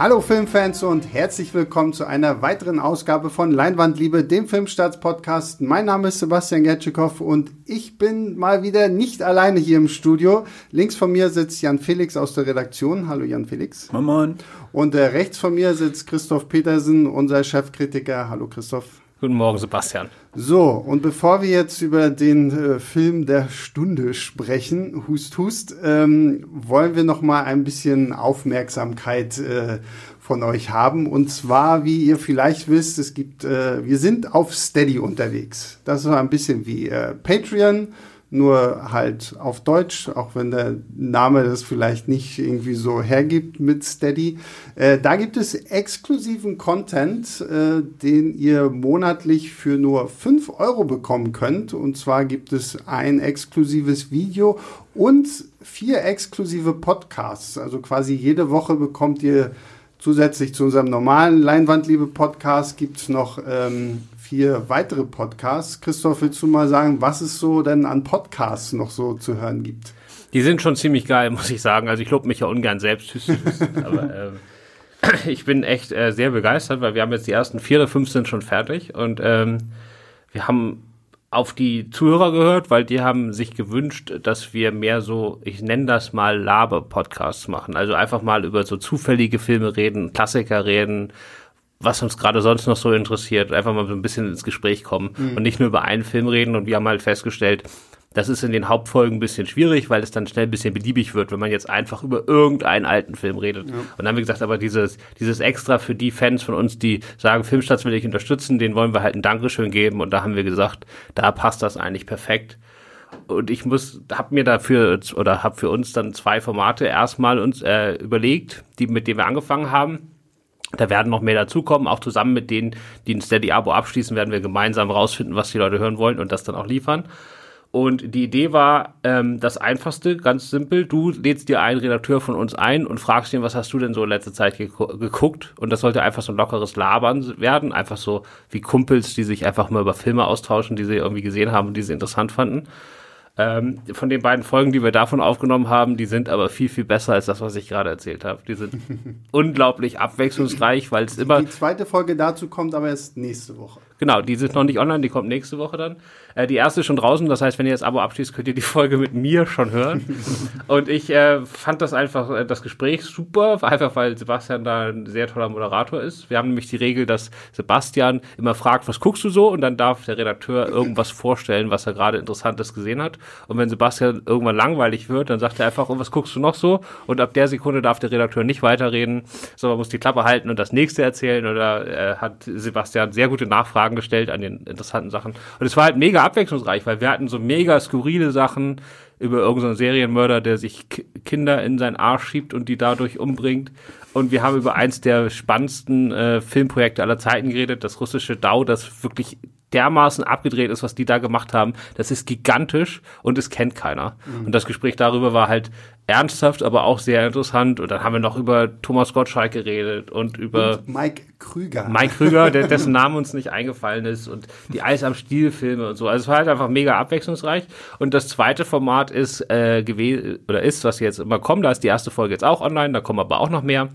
Hallo Filmfans und herzlich willkommen zu einer weiteren Ausgabe von Leinwandliebe, dem Filmstarts-Podcast. Mein Name ist Sebastian Gertschikow und ich bin mal wieder nicht alleine hier im Studio. Links von mir sitzt Jan Felix aus der Redaktion. Hallo Jan Felix. Moin Moin. Und äh, rechts von mir sitzt Christoph Petersen, unser Chefkritiker. Hallo Christoph. Guten Morgen, Sebastian. So, und bevor wir jetzt über den äh, Film der Stunde sprechen, Hust Hust, ähm, wollen wir noch mal ein bisschen Aufmerksamkeit äh, von euch haben. Und zwar, wie ihr vielleicht wisst, es gibt, äh, wir sind auf Steady unterwegs. Das ist ein bisschen wie äh, Patreon nur halt auf Deutsch, auch wenn der Name das vielleicht nicht irgendwie so hergibt mit Steady. Äh, da gibt es exklusiven Content, äh, den ihr monatlich für nur 5 Euro bekommen könnt. Und zwar gibt es ein exklusives Video und vier exklusive Podcasts. Also quasi jede Woche bekommt ihr zusätzlich zu unserem normalen Leinwandliebe-Podcast gibt es noch ähm, vier weitere Podcasts. Christoph, willst du mal sagen, was es so denn an Podcasts noch so zu hören gibt? Die sind schon ziemlich geil, muss ich sagen. Also ich lobe mich ja ungern selbst. aber äh, ich bin echt äh, sehr begeistert, weil wir haben jetzt die ersten vier oder fünf sind schon fertig und ähm, wir haben auf die Zuhörer gehört, weil die haben sich gewünscht, dass wir mehr so, ich nenne das mal Laber-Podcasts machen. Also einfach mal über so zufällige Filme reden, Klassiker reden, was uns gerade sonst noch so interessiert, einfach mal so ein bisschen ins Gespräch kommen mhm. und nicht nur über einen Film reden. Und wir haben halt festgestellt, das ist in den Hauptfolgen ein bisschen schwierig, weil es dann schnell ein bisschen beliebig wird, wenn man jetzt einfach über irgendeinen alten Film redet. Ja. Und dann haben wir gesagt, aber dieses, dieses Extra für die Fans von uns, die sagen, Filmstarts will ich unterstützen, den wollen wir halt ein Dankeschön geben. Und da haben wir gesagt, da passt das eigentlich perfekt. Und ich muss, hab mir dafür oder hab für uns dann zwei Formate erstmal uns äh, überlegt, die mit denen wir angefangen haben da werden noch mehr dazukommen, auch zusammen mit denen, die ein Steady-Abo abschließen, werden wir gemeinsam rausfinden, was die Leute hören wollen und das dann auch liefern. Und die Idee war ähm, das Einfachste, ganz simpel. Du lädst dir einen Redakteur von uns ein und fragst ihn, was hast du denn so in letzter Zeit geguckt? Und das sollte einfach so ein lockeres Labern werden, einfach so wie Kumpels, die sich einfach mal über Filme austauschen, die sie irgendwie gesehen haben und die sie interessant fanden. Ähm, von den beiden Folgen, die wir davon aufgenommen haben, die sind aber viel, viel besser als das, was ich gerade erzählt habe. Die sind unglaublich abwechslungsreich, weil es immer. Die zweite Folge dazu kommt aber erst nächste Woche. Genau, die sind noch nicht online, die kommt nächste Woche dann. Äh, die erste ist schon draußen, das heißt, wenn ihr das Abo abschließt, könnt ihr die Folge mit mir schon hören. und ich äh, fand das einfach, äh, das Gespräch super, einfach weil Sebastian da ein sehr toller Moderator ist. Wir haben nämlich die Regel, dass Sebastian immer fragt, was guckst du so? Und dann darf der Redakteur irgendwas vorstellen, was er gerade Interessantes gesehen hat. Und wenn Sebastian irgendwann langweilig wird, dann sagt er einfach, oh, was guckst du noch so? Und ab der Sekunde darf der Redakteur nicht weiterreden, sondern muss die Klappe halten und das nächste erzählen. Oder äh, hat Sebastian sehr gute Nachfragen gestellt an den interessanten Sachen. Und es war halt mega abwechslungsreich, weil wir hatten so mega skurrile Sachen über irgendeinen Serienmörder, der sich K Kinder in seinen Arsch schiebt und die dadurch umbringt. Und wir haben über eins der spannendsten äh, Filmprojekte aller Zeiten geredet, das russische DAO, das wirklich dermaßen abgedreht ist, was die da gemacht haben. Das ist gigantisch und es kennt keiner. Mhm. Und das Gespräch darüber war halt ernsthaft, aber auch sehr interessant. Und dann haben wir noch über Thomas Gottschalk geredet und über und Mike Krüger. Mike Krüger, der, dessen Name uns nicht eingefallen ist und die Eis am Stiel Filme und so. Also es war halt einfach mega abwechslungsreich. Und das zweite Format ist äh, gewesen oder ist, was jetzt immer kommt. Da ist die erste Folge jetzt auch online. Da kommen aber auch noch mehr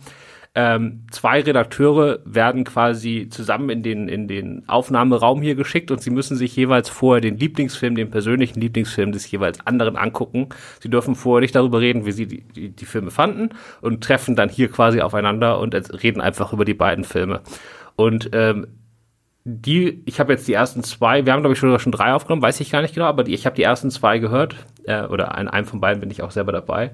ähm, zwei Redakteure werden quasi zusammen in den, in den Aufnahmeraum hier geschickt und sie müssen sich jeweils vorher den Lieblingsfilm, den persönlichen Lieblingsfilm des jeweils anderen angucken. Sie dürfen vorher nicht darüber reden, wie sie die, die, die Filme fanden und treffen dann hier quasi aufeinander und reden einfach über die beiden Filme. Und ähm, die, ich habe jetzt die ersten zwei, wir haben glaube ich schon, schon drei aufgenommen, weiß ich gar nicht genau, aber die, ich habe die ersten zwei gehört, äh, oder an einem von beiden bin ich auch selber dabei.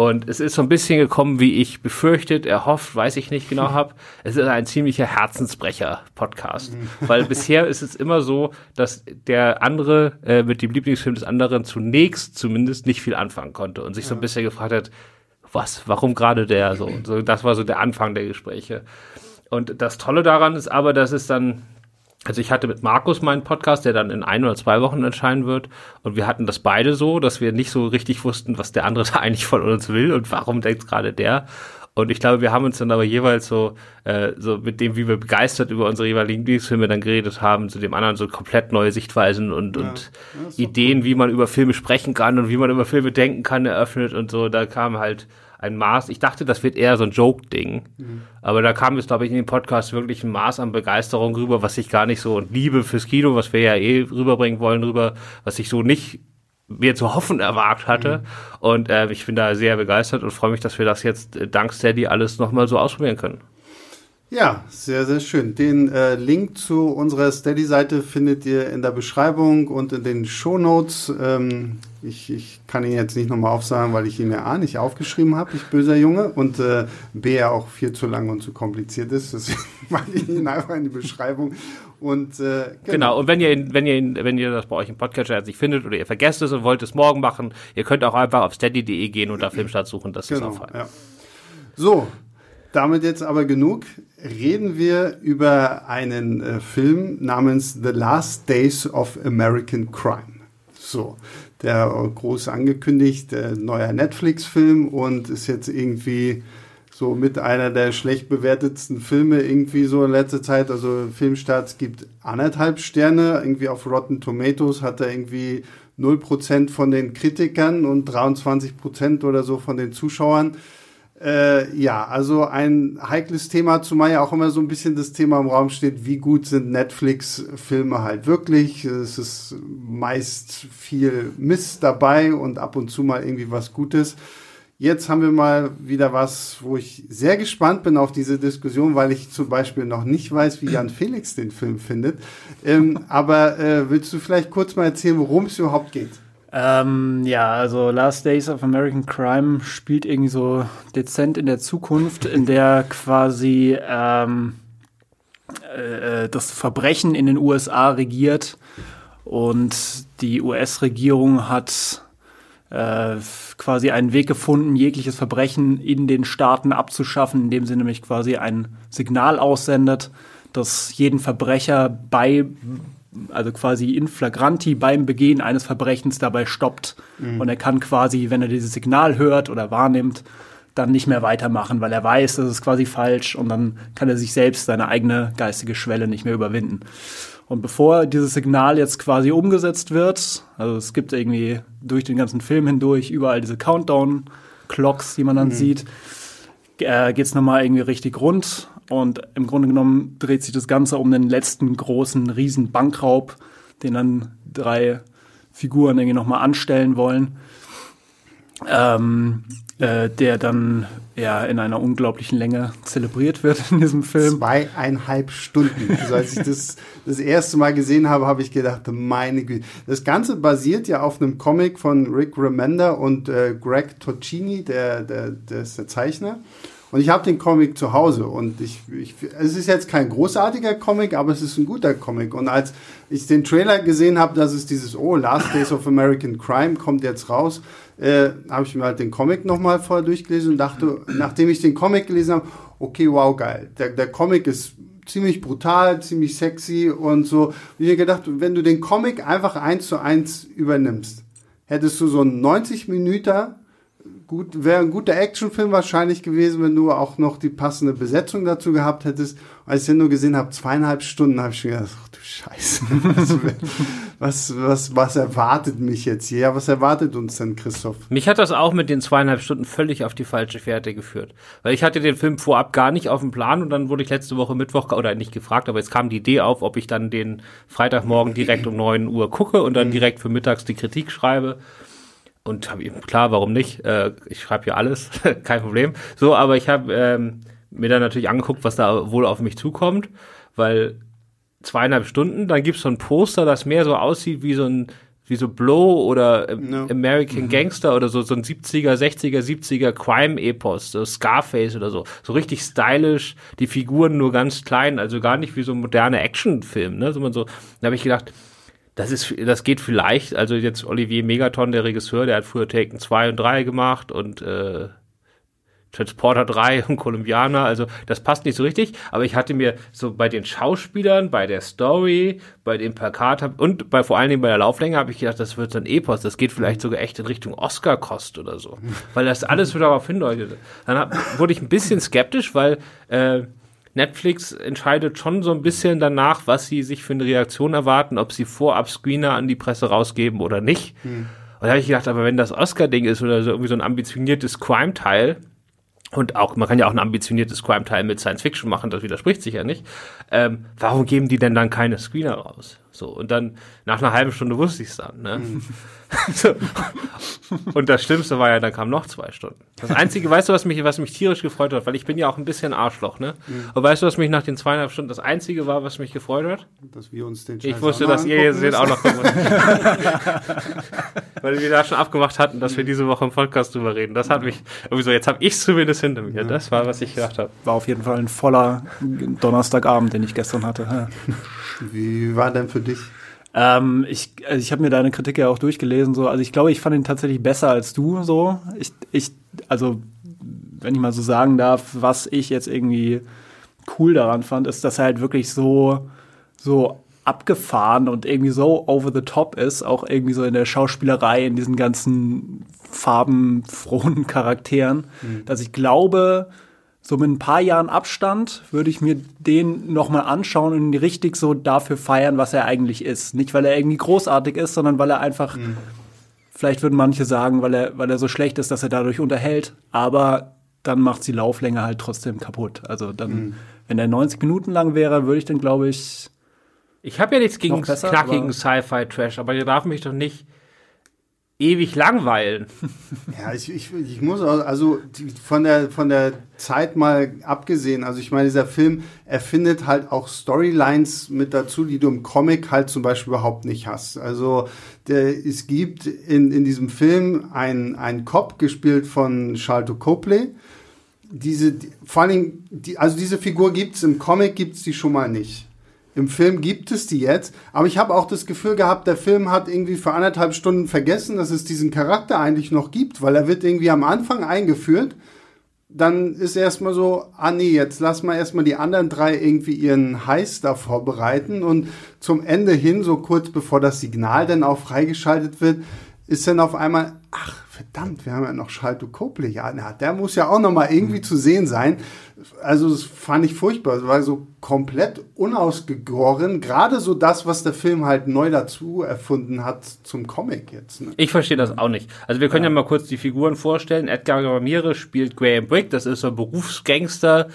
Und es ist so ein bisschen gekommen, wie ich befürchtet, erhofft, weiß ich nicht genau habe. Es ist ein ziemlicher Herzensbrecher-Podcast. Mhm. Weil bisher ist es immer so, dass der andere äh, mit dem Lieblingsfilm des anderen zunächst zumindest nicht viel anfangen konnte und sich so ein bisschen gefragt hat, was, warum gerade der so? so? Das war so der Anfang der Gespräche. Und das Tolle daran ist aber, dass es dann also ich hatte mit Markus meinen Podcast, der dann in ein oder zwei Wochen erscheinen wird. Und wir hatten das beide so, dass wir nicht so richtig wussten, was der andere da eigentlich von uns will und warum denkt gerade der. Und ich glaube, wir haben uns dann aber jeweils so, äh, so mit dem, wie wir begeistert über unsere jeweiligen Lieblingsfilme dann geredet haben, zu dem anderen so komplett neue Sichtweisen und, ja, und Ideen, wie man über Filme sprechen kann und wie man über Filme denken kann, eröffnet und so. Da kam halt ein Maß. Ich dachte, das wird eher so ein Joke-Ding. Mhm. Aber da kam es, glaube ich, in dem Podcast wirklich ein Maß an Begeisterung rüber, was ich gar nicht so und Liebe fürs Kino, was wir ja eh rüberbringen wollen, rüber, was ich so nicht mir zu hoffen erwartet hatte. Mhm. Und äh, ich bin da sehr begeistert und freue mich, dass wir das jetzt äh, dank Steady alles nochmal so ausprobieren können. Ja, sehr, sehr schön. Den äh, Link zu unserer Steady-Seite findet ihr in der Beschreibung und in den Show Notes. Ähm, ich, ich kann ihn jetzt nicht nochmal aufsagen, weil ich ihn ja A nicht aufgeschrieben habe, ich böser Junge, und äh, B ja auch viel zu lang und zu kompliziert ist. Deswegen mache ich ihn einfach in die Beschreibung. Und, äh, genau. genau. und wenn ihr, ihn, wenn, ihr ihn, wenn ihr das bei euch im Podcatcher jetzt nicht findet oder ihr vergesst es und wollt es morgen machen, ihr könnt auch einfach auf steady.de gehen und da Filmstart suchen, das genau, ist auch fein. Ja. So, damit jetzt aber genug. Reden wir über einen äh, Film namens The Last Days of American Crime. So, der groß angekündigt, der neuer Netflix-Film und ist jetzt irgendwie so mit einer der schlecht bewertetsten Filme irgendwie so in letzter Zeit. Also Filmstarts gibt anderthalb Sterne, irgendwie auf Rotten Tomatoes hat er irgendwie 0% von den Kritikern und 23% oder so von den Zuschauern. Äh, ja, also ein heikles Thema, zumal ja auch immer so ein bisschen das Thema im Raum steht, wie gut sind Netflix-Filme halt wirklich. Es ist meist viel Mist dabei und ab und zu mal irgendwie was Gutes. Jetzt haben wir mal wieder was, wo ich sehr gespannt bin auf diese Diskussion, weil ich zum Beispiel noch nicht weiß, wie Jan Felix den Film findet. Ähm, aber äh, willst du vielleicht kurz mal erzählen, worum es überhaupt geht? Ähm, ja, also Last Days of American Crime spielt irgendwie so dezent in der Zukunft, in der quasi ähm, äh, das Verbrechen in den USA regiert und die US-Regierung hat äh, quasi einen Weg gefunden, jegliches Verbrechen in den Staaten abzuschaffen, indem sie nämlich quasi ein Signal aussendet, das jeden Verbrecher bei also quasi in flagranti beim Begehen eines Verbrechens dabei stoppt. Mhm. Und er kann quasi, wenn er dieses Signal hört oder wahrnimmt, dann nicht mehr weitermachen, weil er weiß, das ist quasi falsch und dann kann er sich selbst seine eigene geistige Schwelle nicht mehr überwinden. Und bevor dieses Signal jetzt quasi umgesetzt wird, also es gibt irgendwie durch den ganzen Film hindurch überall diese Countdown-Clocks, die man dann mhm. sieht, äh, geht es nochmal irgendwie richtig rund und im Grunde genommen dreht sich das Ganze um den letzten großen riesen Bankraub, den dann drei Figuren irgendwie nochmal anstellen wollen. Ähm, äh, der dann ja in einer unglaublichen Länge zelebriert wird in diesem Film. Zweieinhalb Stunden. Also als ich das das erste Mal gesehen habe, habe ich gedacht, meine Güte. Das Ganze basiert ja auf einem Comic von Rick Remender und äh, Greg Tocchini, der, der, der ist der Zeichner. Und ich habe den Comic zu Hause und ich, ich, es ist jetzt kein großartiger Comic, aber es ist ein guter Comic. Und als ich den Trailer gesehen habe, dass es dieses, oh, Last Days of American Crime kommt jetzt raus, äh, habe ich mir halt den Comic nochmal vorher durchgelesen und dachte, nachdem ich den Comic gelesen habe, okay, wow, geil. Der, der Comic ist ziemlich brutal, ziemlich sexy und so. Und ich mir gedacht, wenn du den Comic einfach eins zu eins übernimmst, hättest du so einen 90 Minuten gut, wäre ein guter Actionfilm wahrscheinlich gewesen, wenn du auch noch die passende Besetzung dazu gehabt hättest. Als ich den nur gesehen habe, zweieinhalb Stunden, habe ich mir gedacht, ach du Scheiße, was, was, was, erwartet mich jetzt hier? Ja, was erwartet uns denn, Christoph? Mich hat das auch mit den zweieinhalb Stunden völlig auf die falsche Fährte geführt. Weil ich hatte den Film vorab gar nicht auf dem Plan und dann wurde ich letzte Woche Mittwoch, oder nicht gefragt, aber jetzt kam die Idee auf, ob ich dann den Freitagmorgen direkt um neun Uhr gucke und dann mhm. direkt für mittags die Kritik schreibe. Und habe eben, klar, warum nicht? Äh, ich schreibe ja alles, kein Problem. So, aber ich habe ähm, mir dann natürlich angeguckt, was da wohl auf mich zukommt, weil zweieinhalb Stunden, dann gibt's so ein Poster, das mehr so aussieht wie so ein wie so Blow oder no. American mhm. Gangster oder so, so ein 70er, 60er, 70er Crime-Epos, so Scarface oder so. So richtig stylisch, die Figuren nur ganz klein, also gar nicht wie so ein moderner Actionfilm, ne? So man so, da habe ich gedacht, das ist, das geht vielleicht, also jetzt Olivier Megaton, der Regisseur, der hat früher Taken 2 und 3 gemacht und äh, Transporter 3 und Kolumbianer, also das passt nicht so richtig, aber ich hatte mir so bei den Schauspielern, bei der Story, bei dem Plakat und bei vor allen Dingen bei der Lauflänge habe ich gedacht, das wird so ein Epos, das geht vielleicht sogar echt in Richtung Oscar-Kost oder so, weil das alles wieder darauf hindeutet. Dann hab, wurde ich ein bisschen skeptisch, weil äh, Netflix entscheidet schon so ein bisschen danach, was sie sich für eine Reaktion erwarten, ob sie vorab Screener an die Presse rausgeben oder nicht. Hm. Und da habe ich gedacht, aber wenn das Oscar-Ding ist oder so irgendwie so ein ambitioniertes Crime-Teil, und auch, man kann ja auch ein ambitioniertes Crime-Teil mit Science Fiction machen, das widerspricht sich ja nicht. Ähm, warum geben die denn dann keine Screener raus? So, und dann nach einer halben Stunde wusste ich es dann. Ne? Mhm. so. Und das Schlimmste war ja, dann kamen noch zwei Stunden. Das Einzige, weißt du, was mich, was mich tierisch gefreut hat, weil ich bin ja auch ein bisschen Arschloch, ne? Mhm. Aber weißt du, was mich nach den zweieinhalb Stunden das Einzige war, was mich gefreut hat? Dass wir uns den Scheiß Ich wusste, dass ihr jetzt auch noch Weil wir da schon abgemacht hatten, dass wir diese Woche im Podcast drüber reden. Das hat mich, irgendwie so, jetzt habe ich zumindest hinter mir. Das war, was ich gedacht habe. War auf jeden Fall ein voller Donnerstagabend, den ich gestern hatte. Wie war denn für dich? Ähm, ich also ich habe mir deine Kritik ja auch durchgelesen. So. Also ich glaube, ich fand ihn tatsächlich besser als du. So. Ich, ich, also, wenn ich mal so sagen darf, was ich jetzt irgendwie cool daran fand, ist, dass er halt wirklich so, so abgefahren und irgendwie so over the top ist, auch irgendwie so in der Schauspielerei, in diesen ganzen farbenfrohen Charakteren, mhm. dass ich glaube, so mit ein paar Jahren Abstand würde ich mir den nochmal anschauen und ihn richtig so dafür feiern, was er eigentlich ist. Nicht, weil er irgendwie großartig ist, sondern weil er einfach, mhm. vielleicht würden manche sagen, weil er, weil er so schlecht ist, dass er dadurch unterhält, aber dann macht die Lauflänge halt trotzdem kaputt. Also dann, mhm. wenn er 90 Minuten lang wäre, würde ich dann, glaube ich. Ich habe ja nichts gegen besser, knackigen Sci-Fi-Trash, aber ihr darf mich doch nicht ewig langweilen. Ja, ich, ich, ich muss auch, also von der, von der Zeit mal abgesehen, also ich meine, dieser Film erfindet halt auch Storylines mit dazu, die du im Comic halt zum Beispiel überhaupt nicht hast. Also der, es gibt in, in diesem Film einen, einen Cop, gespielt von Charlton Copley. Diese, die, vor allen Dingen, die, also diese Figur gibt's im Comic, gibt's die schon mal nicht. Im Film gibt es die jetzt, aber ich habe auch das Gefühl gehabt, der Film hat irgendwie für anderthalb Stunden vergessen, dass es diesen Charakter eigentlich noch gibt, weil er wird irgendwie am Anfang eingeführt. Dann ist erstmal so, ah nee, jetzt lass mal erstmal die anderen drei irgendwie ihren Heiß da vorbereiten und zum Ende hin, so kurz bevor das Signal dann auch freigeschaltet wird, ist dann auf einmal, ach, verdammt, wir haben ja noch Schalto Copley. Ja, na, der muss ja auch noch mal irgendwie mhm. zu sehen sein. Also das fand ich furchtbar. Es war so komplett unausgegoren. Gerade so das, was der Film halt neu dazu erfunden hat zum Comic jetzt. Ne? Ich verstehe das auch nicht. Also wir können ja. ja mal kurz die Figuren vorstellen. Edgar Ramirez spielt Graham Brick. Das ist so ein Berufsgangster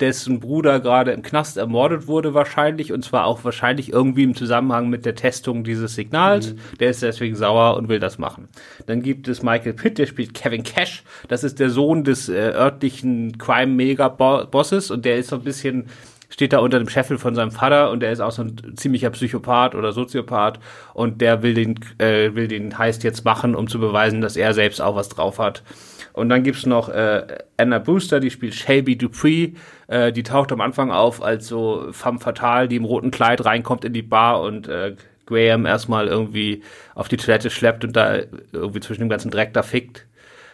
dessen Bruder gerade im Knast ermordet wurde wahrscheinlich und zwar auch wahrscheinlich irgendwie im Zusammenhang mit der Testung dieses Signals. Mhm. Der ist deswegen sauer und will das machen. Dann gibt es Michael Pitt, der spielt Kevin Cash. Das ist der Sohn des äh, örtlichen Crime-Mega-Bosses und der ist so ein bisschen steht da unter dem Scheffel von seinem Vater und der ist auch so ein ziemlicher Psychopath oder Soziopath und der will den, äh, will den Heist jetzt machen, um zu beweisen, dass er selbst auch was drauf hat. Und dann gibt's noch äh, Anna Brewster, die spielt Shelby Dupree. Äh, die taucht am Anfang auf als so femme fatale, die im roten Kleid reinkommt in die Bar und äh, Graham erstmal irgendwie auf die Toilette schleppt und da irgendwie zwischen dem ganzen Dreck da fickt.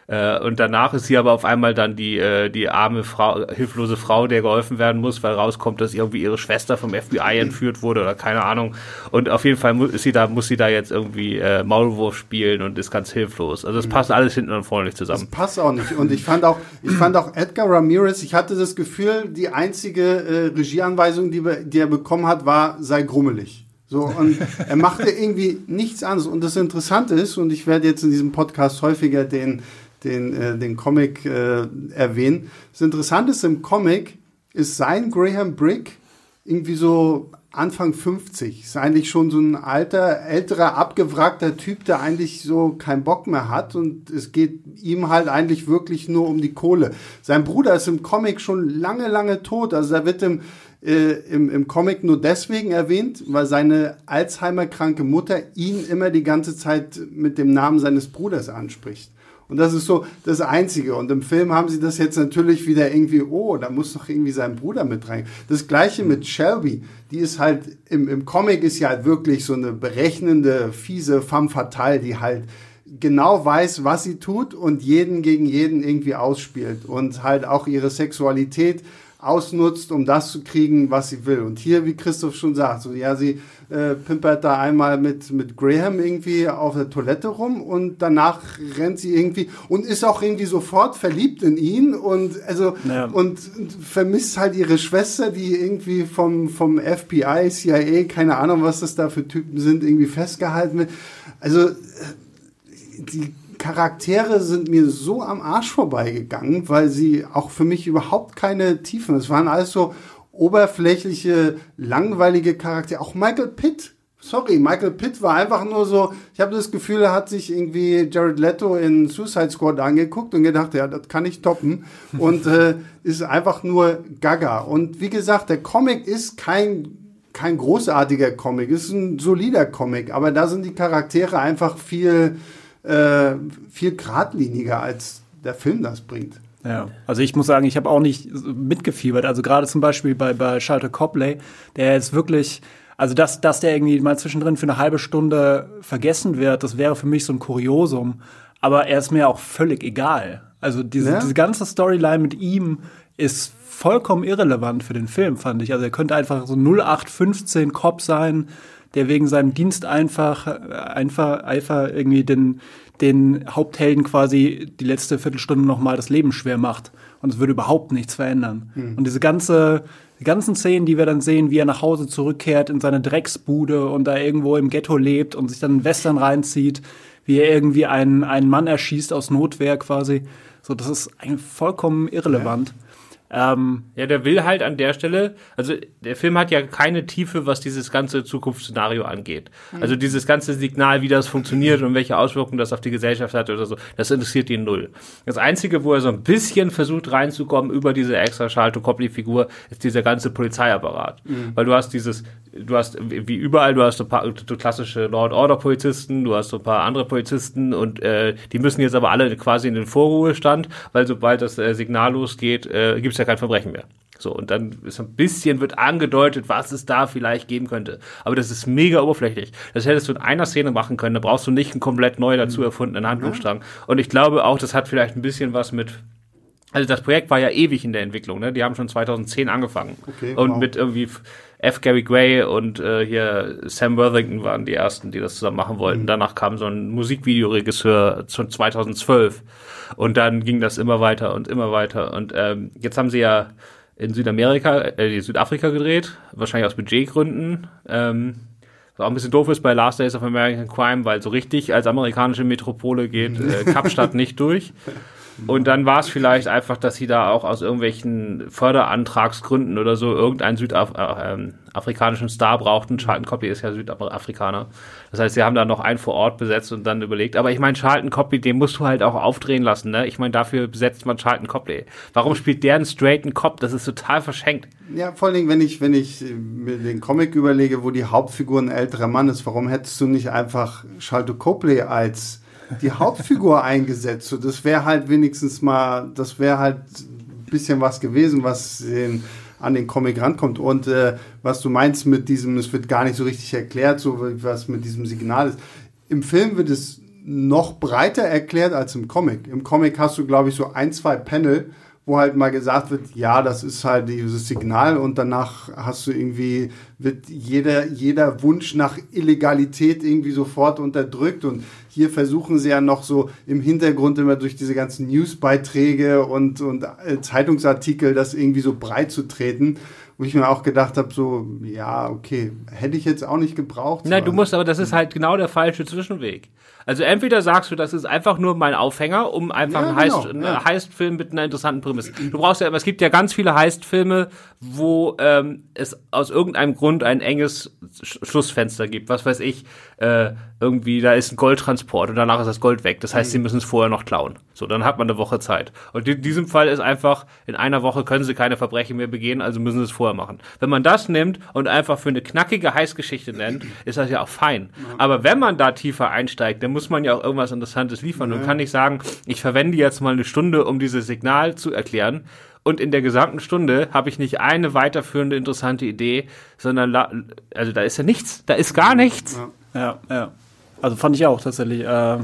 Äh, und danach ist sie aber auf einmal dann die, äh, die arme Frau, hilflose Frau, der geholfen werden muss, weil rauskommt, dass irgendwie ihre Schwester vom FBI entführt wurde oder keine Ahnung. Und auf jeden Fall muss sie da, muss sie da jetzt irgendwie äh, Maulwurf spielen und ist ganz hilflos. Also es passt alles hinten und vorne nicht zusammen. Das passt auch nicht. Und ich fand auch, ich fand auch Edgar Ramirez, ich hatte das Gefühl, die einzige äh, Regieanweisung, die, die er bekommen hat, war, sei grummelig. So, und er machte irgendwie nichts anderes. Und das Interessante ist, und ich werde jetzt in diesem Podcast häufiger den den, äh, den Comic äh, erwähnen. Das Interessante ist, im Comic ist sein Graham Brick irgendwie so Anfang 50. Ist eigentlich schon so ein alter, älterer, abgewrackter Typ, der eigentlich so keinen Bock mehr hat und es geht ihm halt eigentlich wirklich nur um die Kohle. Sein Bruder ist im Comic schon lange, lange tot. Also er wird im, äh, im, im Comic nur deswegen erwähnt, weil seine Alzheimer-kranke Mutter ihn immer die ganze Zeit mit dem Namen seines Bruders anspricht. Und das ist so das Einzige. Und im Film haben sie das jetzt natürlich wieder irgendwie, oh, da muss doch irgendwie sein Bruder mit rein. Das gleiche mit Shelby. Die ist halt, im, im Comic ist ja halt wirklich so eine berechnende, fiese femme fatale, die halt genau weiß, was sie tut und jeden gegen jeden irgendwie ausspielt und halt auch ihre Sexualität ausnutzt, um das zu kriegen, was sie will. Und hier, wie Christoph schon sagt, so ja, sie äh, pimpert da einmal mit, mit Graham irgendwie auf der Toilette rum und danach rennt sie irgendwie und ist auch irgendwie sofort verliebt in ihn und also ja. und vermisst halt ihre Schwester, die irgendwie vom, vom FBI, CIA, keine Ahnung, was das da für Typen sind, irgendwie festgehalten wird. Also äh, die Charaktere sind mir so am Arsch vorbeigegangen, weil sie auch für mich überhaupt keine Tiefen. Es waren alles so oberflächliche, langweilige Charaktere. Auch Michael Pitt. Sorry, Michael Pitt war einfach nur so, ich habe das Gefühl, er hat sich irgendwie Jared Leto in Suicide Squad angeguckt und gedacht, ja, das kann ich toppen. Und äh, ist einfach nur Gaga. Und wie gesagt, der Comic ist kein kein großartiger Comic, ist ein solider Comic, aber da sind die Charaktere einfach viel, äh, viel geradliniger, als der Film das bringt. Ja, also ich muss sagen, ich habe auch nicht mitgefiebert. Also gerade zum Beispiel bei, bei Charlotte Copley, der jetzt wirklich, also dass, dass der irgendwie mal zwischendrin für eine halbe Stunde vergessen wird, das wäre für mich so ein Kuriosum. Aber er ist mir auch völlig egal. Also diese, ja? diese ganze Storyline mit ihm ist vollkommen irrelevant für den Film, fand ich. Also er könnte einfach so 0815 Cop sein, der wegen seinem Dienst einfach, einfach, einfach irgendwie den, den Haupthelden quasi die letzte Viertelstunde nochmal das Leben schwer macht. Und es würde überhaupt nichts verändern. Mhm. Und diese ganze, die ganzen Szenen, die wir dann sehen, wie er nach Hause zurückkehrt in seine Drecksbude und da irgendwo im Ghetto lebt und sich dann einen Western reinzieht, wie er irgendwie einen, einen Mann erschießt aus Notwehr quasi. So, das ist eigentlich vollkommen irrelevant. Ja. Ähm, ja, der will halt an der Stelle, also der Film hat ja keine Tiefe, was dieses ganze Zukunftsszenario angeht. Mhm. Also dieses ganze Signal, wie das funktioniert und welche Auswirkungen das auf die Gesellschaft hat oder so, das interessiert ihn null. Das Einzige, wo er so ein bisschen versucht reinzukommen über diese extra Schalto-Kopli-Figur, ist dieser ganze Polizeiapparat. Mhm. Weil du hast dieses, du hast wie überall, du hast so ein paar so klassische Law-Order-Polizisten, du hast so ein paar andere Polizisten und äh, die müssen jetzt aber alle quasi in den Vorruhestand, weil sobald das äh, Signal losgeht, äh, gibt es ja kein Verbrechen mehr. So, und dann ist ein bisschen wird angedeutet, was es da vielleicht geben könnte. Aber das ist mega oberflächlich. Das hättest du in einer Szene machen können, da brauchst du nicht einen komplett neu dazu mhm. erfundenen Handlungsstrang. Und ich glaube auch, das hat vielleicht ein bisschen was mit also das Projekt war ja ewig in der Entwicklung, ne? Die haben schon 2010 angefangen. Okay, wow. Und mit irgendwie F. Gary Gray und äh, hier Sam Worthington waren die ersten, die das zusammen machen wollten. Mhm. Danach kam so ein Musikvideoregisseur zu 2012. Und dann ging das immer weiter und immer weiter. Und ähm, jetzt haben sie ja in Südamerika, äh, Südafrika gedreht, wahrscheinlich aus Budgetgründen. Ähm, was auch ein bisschen doof ist bei Last Days of American Crime, weil so richtig als amerikanische Metropole geht äh, Kapstadt nicht durch. Und dann war es vielleicht einfach, dass sie da auch aus irgendwelchen Förderantragsgründen oder so irgendeinen südafrikanischen äh, Star brauchten. Charlton Copley ist ja Südafrikaner. Das heißt, sie haben da noch einen vor Ort besetzt und dann überlegt. Aber ich meine, Charlton Copley, den musst du halt auch aufdrehen lassen. Ne? Ich meine, dafür besetzt man Charlton Copley. Warum spielt der einen straighten Cop? Das ist total verschenkt. Ja, vor allen Dingen, wenn ich, wenn ich mir den Comic überlege, wo die Hauptfigur ein älterer Mann ist, warum hättest du nicht einfach Charlton Copley als die Hauptfigur eingesetzt. So, das wäre halt wenigstens mal, das wäre halt ein bisschen was gewesen, was den, an den Comic rankommt. Und äh, was du meinst mit diesem, es wird gar nicht so richtig erklärt, so was mit diesem Signal ist. Im Film wird es noch breiter erklärt als im Comic. Im Comic hast du, glaube ich, so ein, zwei Panel, wo halt mal gesagt wird, ja, das ist halt dieses Signal und danach hast du irgendwie, wird jeder, jeder Wunsch nach Illegalität irgendwie sofort unterdrückt und hier versuchen sie ja noch so im Hintergrund immer durch diese ganzen Newsbeiträge und, und äh, Zeitungsartikel das irgendwie so breit zu treten wo ich mir auch gedacht habe, so, ja, okay, hätte ich jetzt auch nicht gebraucht. Nein, du musst, aber das ist halt genau der falsche Zwischenweg. Also entweder sagst du, das ist einfach nur mein Aufhänger, um einfach ja, einen, Heist, genau, ja. Heist-Film mit einer interessanten Prämisse. Du brauchst ja, es gibt ja ganz viele Heist-Filme, wo ähm, es aus irgendeinem Grund ein enges Sch Schlussfenster gibt. Was weiß ich, äh, irgendwie, da ist ein Goldtransport und danach ist das Gold weg. Das heißt, mhm. sie müssen es vorher noch klauen. So, dann hat man eine Woche Zeit. Und in diesem Fall ist einfach, in einer Woche können sie keine Verbrechen mehr begehen, also müssen sie es vorher machen. Wenn man das nimmt und einfach für eine knackige Heißgeschichte nennt, ist das ja auch fein. Aber wenn man da tiefer einsteigt, dann muss man ja auch irgendwas Interessantes liefern und kann nicht sagen, ich verwende jetzt mal eine Stunde, um dieses Signal zu erklären. Und in der gesamten Stunde habe ich nicht eine weiterführende interessante Idee, sondern also da ist ja nichts, da ist gar nichts. Ja, ja. Also fand ich auch tatsächlich. Äh,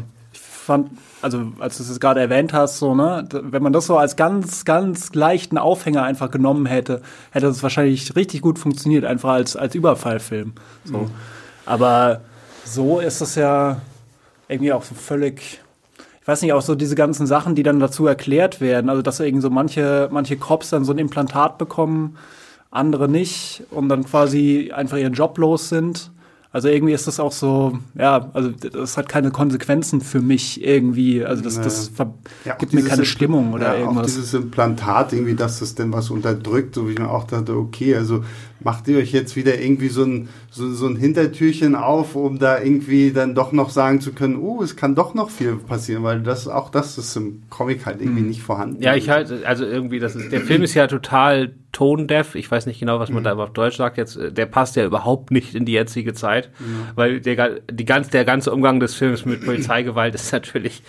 fand, also als du es gerade erwähnt hast, so, ne, wenn man das so als ganz, ganz leichten Aufhänger einfach genommen hätte, hätte das wahrscheinlich richtig gut funktioniert, einfach als, als Überfallfilm. So. Mhm. Aber so ist es ja irgendwie auch so völlig, ich weiß nicht, auch so diese ganzen Sachen, die dann dazu erklärt werden, also dass irgendwie so manche, manche Cops dann so ein Implantat bekommen, andere nicht und dann quasi einfach ihren Job los sind Also irgendwie ist das auch so, ja, also das hat keine Konsequenzen für mich irgendwie. Also das, das Ja, auch gibt mir keine Impl- Stimmung oder ja, Auch irgendwas. dieses Implantat, irgendwie, dass das denn was unterdrückt, so wie ich mir auch dachte, okay, also macht ihr euch jetzt wieder irgendwie so ein, so, so ein Hintertürchen auf, um da irgendwie dann doch noch sagen zu können, oh, es kann doch noch viel passieren, weil das auch das ist im Comic halt irgendwie nicht vorhanden. Ja, ich halt, also irgendwie, das ist, der Film ist ja total tone-deaf. Ich weiß nicht genau, was man da auf Deutsch sagt jetzt. Der passt ja überhaupt nicht in die jetzige Zeit, weil der, die ganz, der ganze Umgang des Films mit Polizeigewalt ist natürlich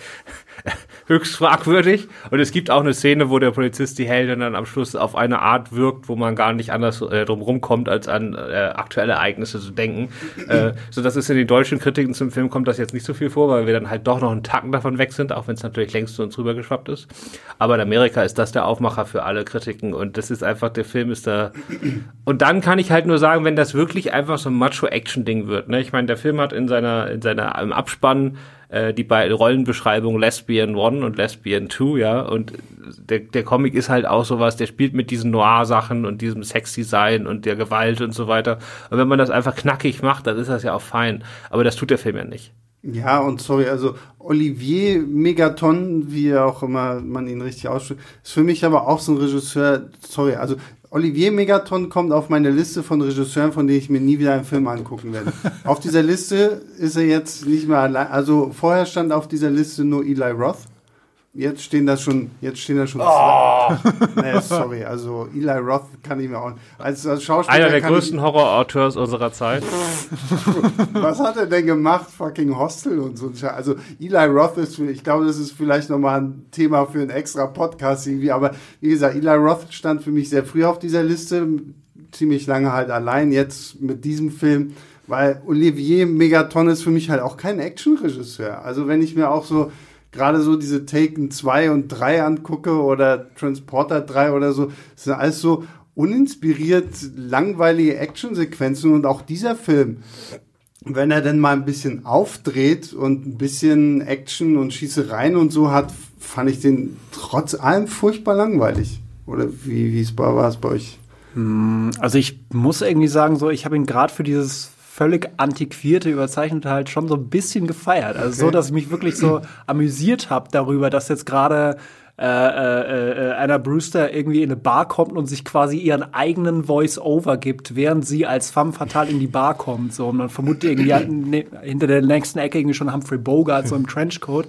höchst fragwürdig. Und es gibt auch eine Szene, wo der Polizist die Heldin dann am Schluss auf eine Art wirkt, wo man gar nicht anders äh, drum rumkommt, als an äh, aktuelle Ereignisse zu denken. äh, so das ist in den deutschen Kritiken zum Film kommt das jetzt nicht so viel vor, weil wir dann halt doch noch einen Tacken davon weg sind, auch wenn es natürlich längst zu uns rübergeschwappt ist. Aber in Amerika ist das der Aufmacher für alle Kritiken und das ist einfach, der Film ist da. Und dann kann ich halt nur sagen, wenn das wirklich einfach so ein Macho-Action-Ding wird, ne? Ich meine, der Film hat in seiner, in seiner, im Abspann äh, die beiden Rollenbeschreibungen Lesbian One und Lesbian Two, ja, und der, der Comic ist halt auch sowas, der spielt mit diesen Noir-Sachen und diesem Sexdesign und der Gewalt und so weiter. Und wenn man das einfach knackig macht, dann ist das ja auch fein. Aber das tut der Film ja nicht. Ja, und sorry, also Olivier Megaton, wie auch immer man ihn richtig ausspricht, ist für mich aber auch so ein Regisseur, sorry, also Olivier Megaton kommt auf meine Liste von Regisseuren, von denen ich mir nie wieder einen Film angucken werde. auf dieser Liste ist er jetzt nicht mehr allein, also vorher stand auf dieser Liste nur Eli Roth. Jetzt stehen da schon, jetzt stehen da schon zwei. Nee, sorry, also Eli Roth kann ich mir auch, als, als Schauspieler Einer der kann größten Horrorauteurs unserer Zeit. was hat er denn gemacht? Fucking Hostel und so. Also Eli Roth ist, für- ich glaube, das ist vielleicht nochmal ein Thema für einen extra Podcast irgendwie. Aber wie gesagt, Eli Roth stand für mich sehr früh auf dieser Liste, ziemlich lange halt allein. Jetzt mit diesem Film, weil Olivier Megaton ist für mich halt auch kein Actionregisseur. Also wenn ich mir auch so gerade so diese Taken 2 und 3 angucke oder Transporter 3 oder so, sind alles so uninspiriert langweilige Actionsequenzen und auch dieser Film wenn er denn mal ein bisschen aufdreht und ein bisschen Action und Schießereien und so hat, fand ich den trotz allem furchtbar langweilig. Oder wie, wie war es bei euch? Also ich muss irgendwie sagen, so, ich habe ihn gerade für dieses völlig antiquierte, überzeichnete halt schon so ein bisschen gefeiert. Also so, Okay. dass ich mich wirklich so amüsiert habe darüber, dass jetzt gerade äh, äh, äh, Anna Brewster irgendwie in eine Bar kommt und sich quasi ihren eigenen Voice-Over gibt, während sie als femme fatale in die Bar kommt. So, und man vermutet irgendwie halt ne, hinter der nächsten Ecke irgendwie schon Humphrey Bogart, so im Trenchcoat.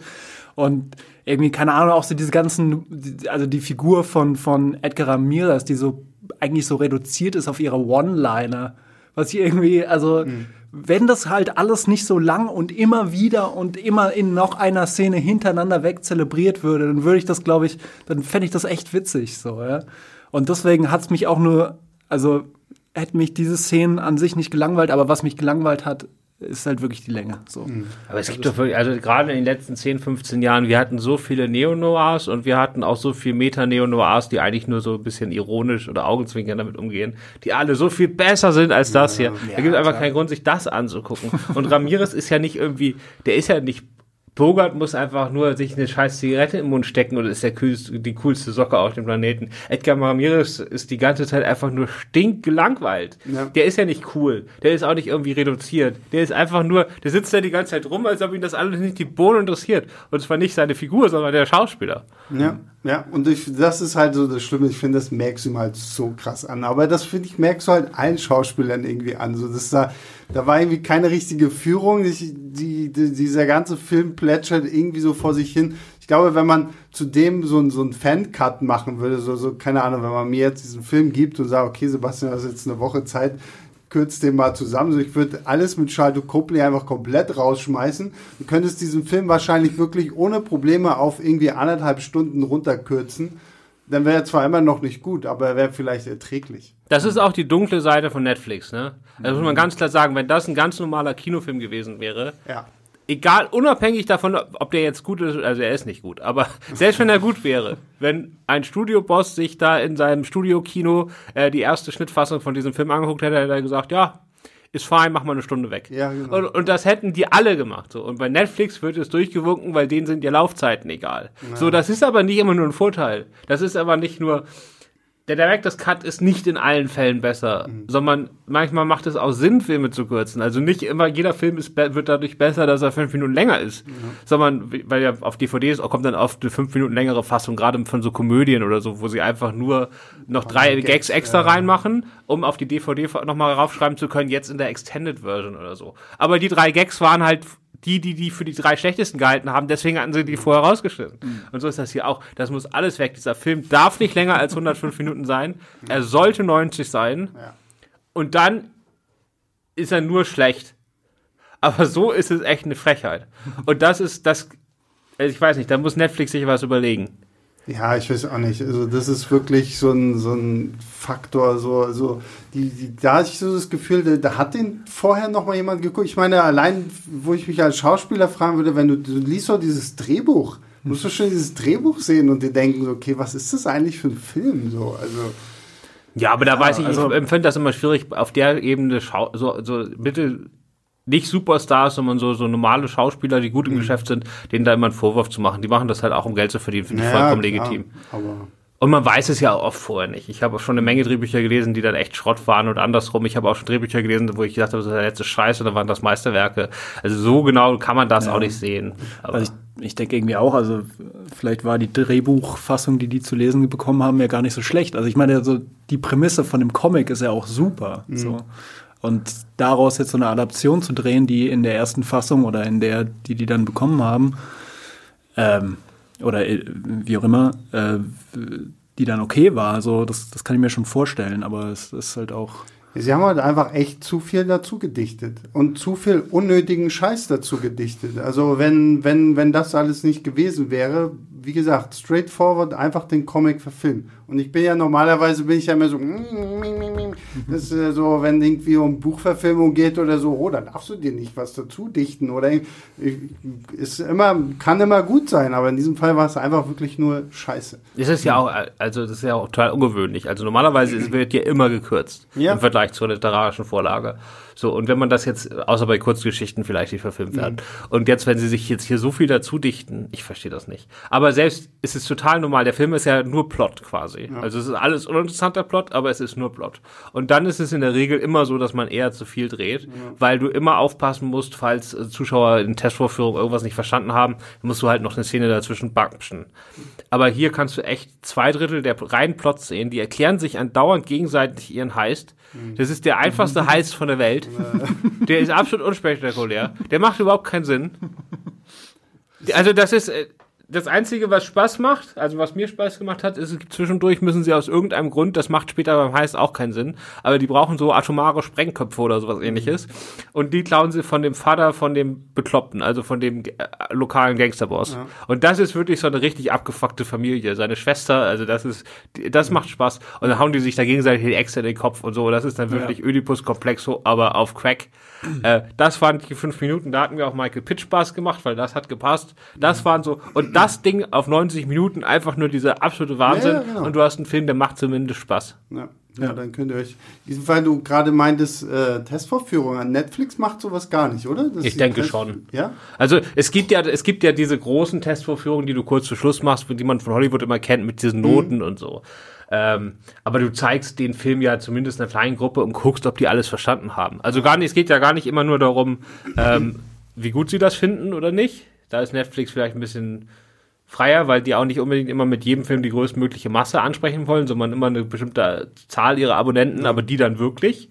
Und irgendwie, keine Ahnung, auch so diese ganzen, also die Figur von, von Edgar Ramirez, die so eigentlich so reduziert ist auf ihre One-Liner. Was ich irgendwie, also, wenn das halt alles nicht so lang und immer wieder und immer in noch einer Szene hintereinander weg zelebriert würde, dann würde ich das, glaube ich, dann fände ich das echt witzig, so, ja. Und deswegen hat's mich auch nur, also, hätte mich diese Szenen an sich nicht gelangweilt, aber was mich gelangweilt hat, ist halt wirklich die Länge, so. Aber es gibt doch wirklich, also gerade in den letzten 10, 15 Jahren, wir hatten so viele Neo-Noirs und wir hatten auch so viel Meta-Neo-Noirs, die eigentlich nur so ein bisschen ironisch oder Augenzwinkern damit umgehen, die alle so viel besser sind als das hier. da gibt es einfach keinen Grund, sich das anzugucken. Und Ramirez ist ja nicht irgendwie, der ist ja nicht Bogart muss einfach nur sich eine scheiß Zigarette im Mund stecken und ist der coolste, die coolste Socke auf dem Planeten. Edgar Ramirez ist die ganze Zeit einfach nur stinkgelangweilt. Ja. Der ist ja nicht cool. Der ist auch nicht irgendwie reduziert. Der ist einfach nur, der sitzt da die ganze Zeit rum, als ob ihn das alles nicht die Bohnen interessiert. Und zwar nicht seine Figur, sondern der Schauspieler. Ja, ja, und ich, das ist halt so das Schlimme. Ich finde, das merkst du ihm halt so krass an. Aber das finde ich, merkst du halt allen Schauspielern irgendwie an. So, dass da, da war irgendwie keine richtige Führung. Ich, die, die, dieser ganze Film plätschert irgendwie so vor sich hin. Ich glaube, wenn man zu dem so, so einen Fan-Cut machen würde, so, so, keine Ahnung, wenn man mir jetzt diesen Film gibt und sagt, okay, Sebastian, du hast jetzt eine Woche Zeit, kürzt den mal zusammen. So, ich würde alles mit Charlotte Copley einfach komplett rausschmeißen. Du könntest diesen Film wahrscheinlich wirklich ohne Probleme auf irgendwie anderthalb Stunden runterkürzen. Dann wäre er zwar immer noch nicht gut, aber er wäre vielleicht erträglich. Das ist auch die dunkle Seite von Netflix, ne? Das muss man ganz klar sagen. Wenn das ein ganz normaler Kinofilm gewesen wäre, Ja. Egal, unabhängig davon, ob der jetzt gut ist, also er ist nicht gut, aber selbst wenn er gut wäre, wenn ein Studioboss sich da in seinem Studiokino äh, die erste Schnittfassung von diesem Film angeguckt hätte, hätte er gesagt, ja, ist fein, mach mal eine Stunde weg. Ja, genau. und, und das hätten die alle gemacht. So. Und bei Netflix wird es durchgewunken, weil denen sind ja Laufzeiten egal. So, das ist aber nicht immer nur ein Vorteil. Das ist aber nicht nur, der Director's Cut ist nicht in allen Fällen besser, mhm. sondern manchmal macht es auch Sinn, Filme zu kürzen. Also nicht immer jeder Film ist, wird dadurch besser, dass er fünf Minuten länger ist, mhm. sondern weil ja auf DVDs kommt dann oft eine fünf Minuten längere Fassung, gerade von so Komödien oder so, wo sie einfach nur noch drei Gags, Gags extra ja. reinmachen, um auf die DVD nochmal raufschreiben zu können, jetzt in der Extended Version oder so. Aber die drei Gags waren halt die, die die für die drei schlechtesten gehalten haben, deswegen hatten sie die vorher rausgeschnitten. Mhm. Und so ist das hier auch. Das muss alles weg. Dieser Film darf nicht länger als 105 Minuten sein. Er sollte 90 sein. Ja. Und dann ist er nur schlecht. Aber so ist es echt eine Frechheit. Und das ist das, also ich weiß nicht, da muss Netflix sich was überlegen. Ja, ich weiß auch nicht. Also das ist wirklich so ein, so ein Faktor. So, so die, die, da hatte ich so das Gefühl, da, hat den vorher noch mal jemand geguckt. Ich meine, allein, wo ich mich als Schauspieler fragen würde, wenn du, du liest so dieses Drehbuch, musst du schon dieses Drehbuch sehen und dir denken, okay, was ist das eigentlich für ein Film? So, also ja, aber da ja, weiß ich, also, ich empfinde das immer schwierig, auf der Ebene Schau so, so bitte nicht Superstars, sondern so, so normale Schauspieler, die gut im mhm. Geschäft sind, denen da immer einen Vorwurf zu machen. Die machen das halt auch, um Geld zu verdienen, finde ich naja, vollkommen klar, legitim. Aber und man weiß es ja auch oft vorher nicht. Ich habe auch schon eine Menge Drehbücher gelesen, die dann echt Schrott waren und andersrum. Ich habe auch schon Drehbücher gelesen, wo ich gedacht habe, das ist der letzte Scheiß und dann waren das Meisterwerke. Also so genau kann man das ja. auch nicht sehen. Aber also ich, ich denke irgendwie auch, also vielleicht war die Drehbuchfassung, die die zu lesen bekommen haben, ja gar nicht so schlecht. Also ich meine, also die Prämisse von dem Comic ist ja auch super. Mhm. So. Und daraus jetzt so eine Adaption zu drehen, die in der ersten Fassung oder in der, die die dann bekommen haben, ähm, oder äh, wie auch immer, äh, die dann okay war, also das, das kann ich mir schon vorstellen, aber es ist halt auch. Sie haben halt einfach echt zu viel dazu gedichtet und zu viel unnötigen Scheiß dazu gedichtet. Also wenn, wenn, wenn das alles nicht gewesen wäre, wie gesagt, straightforward einfach den Comic verfilmen. Und ich bin ja normalerweise bin ich ja immer so, das ist ja so, wenn irgendwie um Buchverfilmung geht oder so, oh, da darfst du dir nicht was dazu dichten oder ist immer, kann immer gut sein, aber in diesem Fall war es einfach wirklich nur Scheiße. Das ist ja auch, also das ist ja auch total ungewöhnlich. Also normalerweise wird ja immer gekürzt ja. im Vergleich zur literarischen Vorlage. So, und wenn man das jetzt, außer bei Kurzgeschichten vielleicht nicht verfilmt werden. Mhm. Und jetzt, wenn sie sich jetzt hier so viel dazu dichten, ich verstehe das nicht. Aber selbst ist es total normal. Der Film ist ja nur Plot quasi. Ja. Also es ist alles uninteressanter Plot, aber es ist nur Plot. Und dann ist es in der Regel immer so, dass man eher zu viel dreht, ja. weil du immer aufpassen musst, falls äh, Zuschauer in Testvorführung irgendwas nicht verstanden haben, musst du halt noch eine Szene dazwischen backschen. Aber hier kannst du echt zwei Drittel der reinen Plots sehen, die erklären sich andauernd gegenseitig ihren Heist. Mhm. Das ist der einfachste Heist von der Welt. Der ist absolut unspektakulär. Der macht überhaupt keinen Sinn. Also das ist, äh, das Einzige, was Spaß macht, also was mir Spaß gemacht hat, ist, zwischendurch müssen sie aus irgendeinem Grund, das macht später beim Heist auch keinen Sinn, aber die brauchen so atomare Sprengköpfe oder sowas ähnliches. Und die klauen sie von dem Vater von dem Bekloppten, also von dem äh, lokalen Gangsterboss. Ja. Und das ist wirklich so eine richtig abgefuckte Familie. Seine Schwester, also das ist, das macht Spaß. Und dann hauen die sich da gegenseitig die Äxte in den Kopf und so. Das ist dann wirklich ja. Oedipus Complexo, aber auf Crack. äh, das waren die fünf Minuten, da hatten wir auch Michael Pitt Spaß gemacht, weil das hat gepasst. Das waren so, und das Ding auf 90 Minuten einfach nur dieser absolute Wahnsinn. Ja, ja, genau. Und du hast einen Film, der macht zumindest Spaß. Ja. Ja, dann könnt ihr euch, weil du gerade meintest, äh, Testvorführung an Netflix macht sowas gar nicht, oder? Das ich denke Test schon. Ja. Also es gibt ja, es gibt ja diese großen Testvorführungen, die du kurz zu Schluss machst, die man von Hollywood immer kennt, mit diesen mhm. Noten mhm. und so. Ähm, aber du zeigst den Film ja zumindest einer kleinen Gruppe und guckst, ob die alles verstanden haben. Also gar nicht, es geht ja gar nicht immer nur darum, ähm, wie gut sie das finden oder nicht. Da ist Netflix vielleicht ein bisschen freier, weil die auch nicht unbedingt immer mit jedem Film die größtmögliche Masse ansprechen wollen, sondern immer eine bestimmte Zahl ihrer Abonnenten, aber die dann wirklich.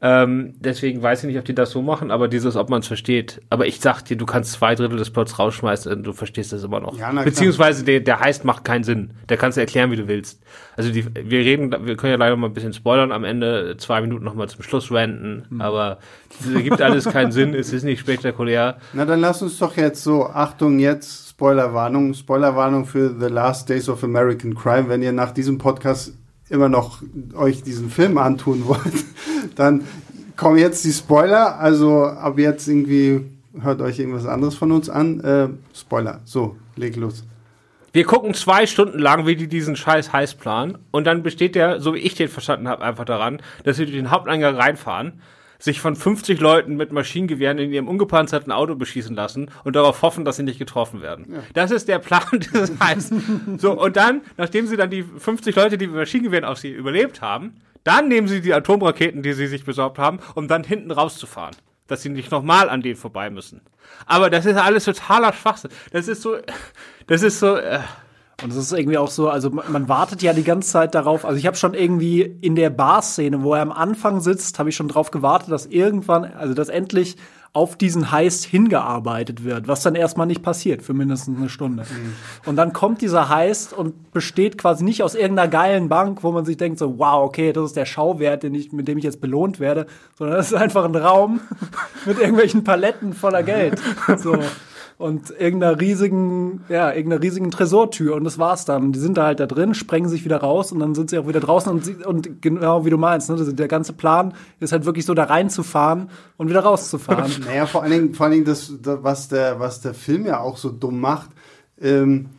Ähm, deswegen weiß ich nicht, ob die das so machen, aber dieses, ob man es versteht. Aber ich sag dir, du kannst zwei Drittel des Plots rausschmeißen und du verstehst das immer noch. Ja, Beziehungsweise der, der heißt macht keinen Sinn. Der kannst du erklären, wie du willst. Also die, wir reden, wir können ja leider mal ein bisschen spoilern, am Ende zwei Minuten nochmal zum Schluss ranten, mhm. aber es gibt alles keinen Sinn, es ist nicht spektakulär. Na, dann lass uns doch jetzt so, Achtung, jetzt Spoilerwarnung, Spoilerwarnung für The Last Days of American Crime, wenn ihr nach diesem Podcast immer noch euch diesen Film antun wollt, dann kommen jetzt die Spoiler. Also ab jetzt irgendwie hört euch irgendwas anderes von uns an. Äh, Spoiler. So, leg los. Wir gucken zwei Stunden lang, wie die diesen scheiß Heiß planen. Und dann besteht der, so wie ich den verstanden habe, einfach daran, dass sie durch den Haupteingang reinfahren sich von 50 Leuten mit Maschinengewehren in ihrem ungepanzerten Auto beschießen lassen und darauf hoffen, dass sie nicht getroffen werden. Ja. Das ist der Plan dieses Heists. so, und dann, nachdem sie dann die 50 Leute, die mit Maschinengewehren auf sie überlebt haben, dann nehmen sie die Atomraketen, die sie sich besorgt haben, um dann hinten rauszufahren. Dass sie nicht nochmal an denen vorbei müssen. Aber das ist alles totaler Schwachsinn. Das ist so, das ist so, äh, und es ist irgendwie auch so, also man wartet ja die ganze Zeit darauf. Also ich habe schon irgendwie in der Bar-Szene, wo er am Anfang sitzt, habe ich schon drauf gewartet, dass irgendwann, also dass endlich auf diesen Heist hingearbeitet wird, was dann erstmal nicht passiert für mindestens eine Stunde. Mhm. Und dann kommt dieser Heist und besteht quasi nicht aus irgendeiner geilen Bank, wo man sich denkt so, wow, okay, das ist der Schauwert, ich, mit dem ich jetzt belohnt werde, sondern das ist einfach ein Raum mit irgendwelchen Paletten voller Geld. So und irgendeiner riesigen, ja, irgendeiner riesigen Tresortür und das war's dann. Die sind da halt da drin, sprengen sich wieder raus und dann sind sie auch wieder draußen und, sie, und genau wie du meinst, ne, der ganze Plan ist halt wirklich so da reinzufahren und wieder rauszufahren. naja, vor allen Dingen, vor allen Dingen das, was der, was der Film ja auch so dumm macht, ähm,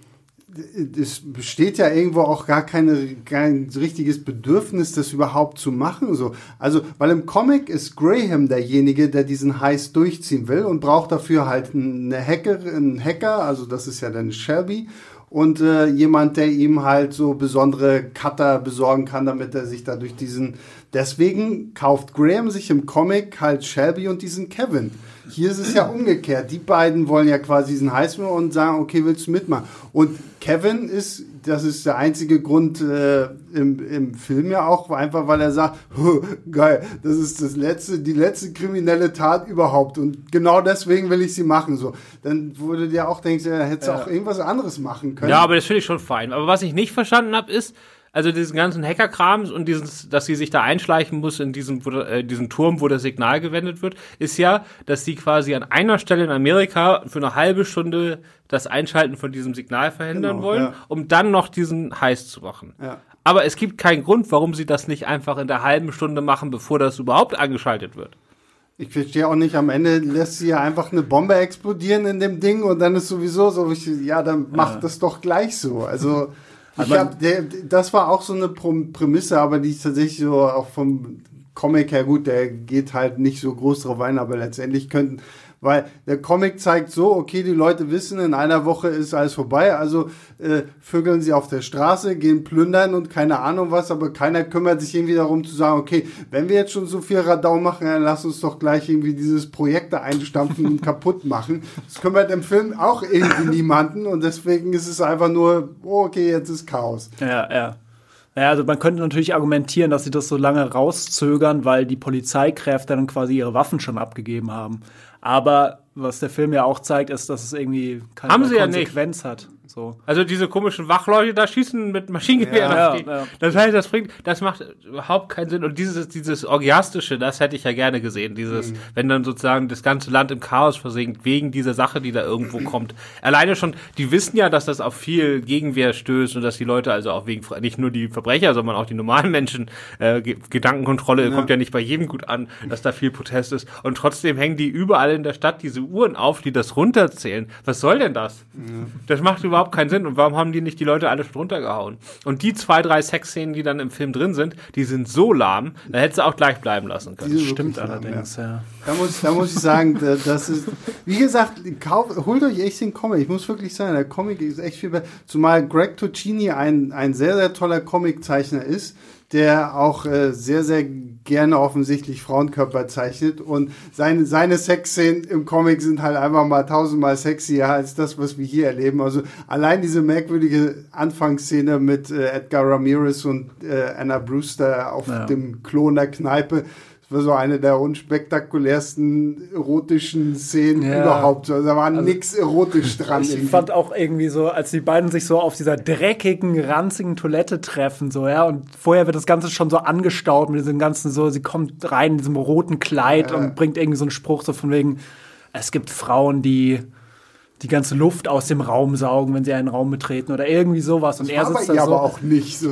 es besteht ja irgendwo auch gar keine, kein richtiges Bedürfnis, das überhaupt zu machen. So. Also, weil im Comic ist Graham derjenige, der diesen Heist durchziehen will und braucht dafür halt eine Hacker, einen Hacker, also das ist ja dann Shelby, und äh, jemand, der ihm halt so besondere Cutter besorgen kann, damit er sich da durch diesen. Deswegen kauft Graham sich im Comic halt Shelby und diesen Kevin. Hier ist es ja umgekehrt. Die beiden wollen ja quasi diesen Heißhunger und sagen, okay, willst du mitmachen? Und Kevin ist, das ist der einzige Grund äh, im, im Film ja auch, einfach weil er sagt, geil, das ist das letzte, die letzte kriminelle Tat überhaupt und genau deswegen will ich sie machen. So, dann wurde dir auch denkst, er hätte ja. auch irgendwas anderes machen können. Ja, aber das finde ich schon fein. Aber was ich nicht verstanden habe, ist, also diesen ganzen Hackerkrams und dieses, dass sie sich da einschleichen muss in diesen, äh, diesen Turm, wo das Signal gewendet wird, ist ja, dass sie quasi an einer Stelle in Amerika für eine halbe Stunde das Einschalten von diesem Signal verhindern genau, wollen, ja. um dann noch diesen Heiß zu machen. Ja. Aber es gibt keinen Grund, warum sie das nicht einfach in der halben Stunde machen, bevor das überhaupt angeschaltet wird. Ich verstehe auch nicht, am Ende lässt sie ja einfach eine Bombe explodieren in dem Ding und dann ist sowieso so, ja, dann macht ja. das doch gleich so. Also ich hab, der, das war auch so eine Prämisse, aber die ist tatsächlich so auch vom Comic her gut, der geht halt nicht so groß drauf ein, aber letztendlich könnten, weil der Comic zeigt so, okay, die Leute wissen, in einer Woche ist alles vorbei, also äh, vögeln sie auf der Straße, gehen plündern und keine Ahnung was, aber keiner kümmert sich irgendwie darum zu sagen, okay, wenn wir jetzt schon so viel Radau machen, dann lass uns doch gleich irgendwie dieses Projekt da einstampfen und kaputt machen. Das kümmert im Film auch irgendwie niemanden und deswegen ist es einfach nur, oh, okay, jetzt ist Chaos. Ja, ja. Ja, also man könnte natürlich argumentieren, dass sie das so lange rauszögern, weil die Polizeikräfte dann quasi ihre Waffen schon abgegeben haben. Aber was der Film ja auch zeigt, ist, dass es irgendwie keine Haben Konsequenz ja hat. So. Also diese komischen Wachleute da schießen mit Maschinengewehren ja, auf die. Ja, Das heißt, das bringt, das macht überhaupt keinen Sinn. Und dieses, dieses Orgiastische, das hätte ich ja gerne gesehen. Dieses, mhm. wenn dann sozusagen das ganze Land im Chaos versinkt, wegen dieser Sache, die da irgendwo kommt. Alleine schon, die wissen ja, dass das auf viel Gegenwehr stößt und dass die Leute also auch wegen, nicht nur die Verbrecher, sondern auch die normalen Menschen, äh, Gedankenkontrolle ja. kommt ja nicht bei jedem gut an, dass da viel Protest ist. Und trotzdem hängen die überall in der Stadt diese Uhren auf, die das runterzählen. Was soll denn das? Das macht überhaupt überhaupt keinen Sinn. Und warum haben die nicht die Leute alle schon runtergehauen? Und die zwei, drei Sexszenen, die dann im Film drin sind, die sind so lahm, da hättest du auch gleich bleiben lassen können. Das stimmt allerdings, ja. ja. Da, muss, da muss ich sagen, das ist, wie gesagt, kauf, holt euch echt den Comic. Ich muss wirklich sagen, der Comic ist echt viel besser. Zumal Greg Tocini ein, ein sehr, sehr toller Comiczeichner ist der auch äh, sehr, sehr gerne offensichtlich Frauenkörper zeichnet. Und seine, seine Sexszenen im Comic sind halt einfach mal tausendmal sexier als das, was wir hier erleben. Also allein diese merkwürdige Anfangsszene mit äh, Edgar Ramirez und äh, Anna Brewster auf ja. dem Klo in der Kneipe war so eine der unspektakulärsten erotischen Szenen ja. überhaupt. Also, da war also, nichts erotisch dran. Ich fand auch irgendwie so, als die beiden sich so auf dieser dreckigen, ranzigen Toilette treffen, so, ja, und vorher wird das Ganze schon so angestaut mit diesem ganzen so, sie kommt rein in diesem roten Kleid ja. und bringt irgendwie so einen Spruch so von wegen, es gibt Frauen, die die ganze Luft aus dem Raum saugen, wenn sie einen Raum betreten oder irgendwie sowas. Und das er sitzt da so. aber auch nicht so.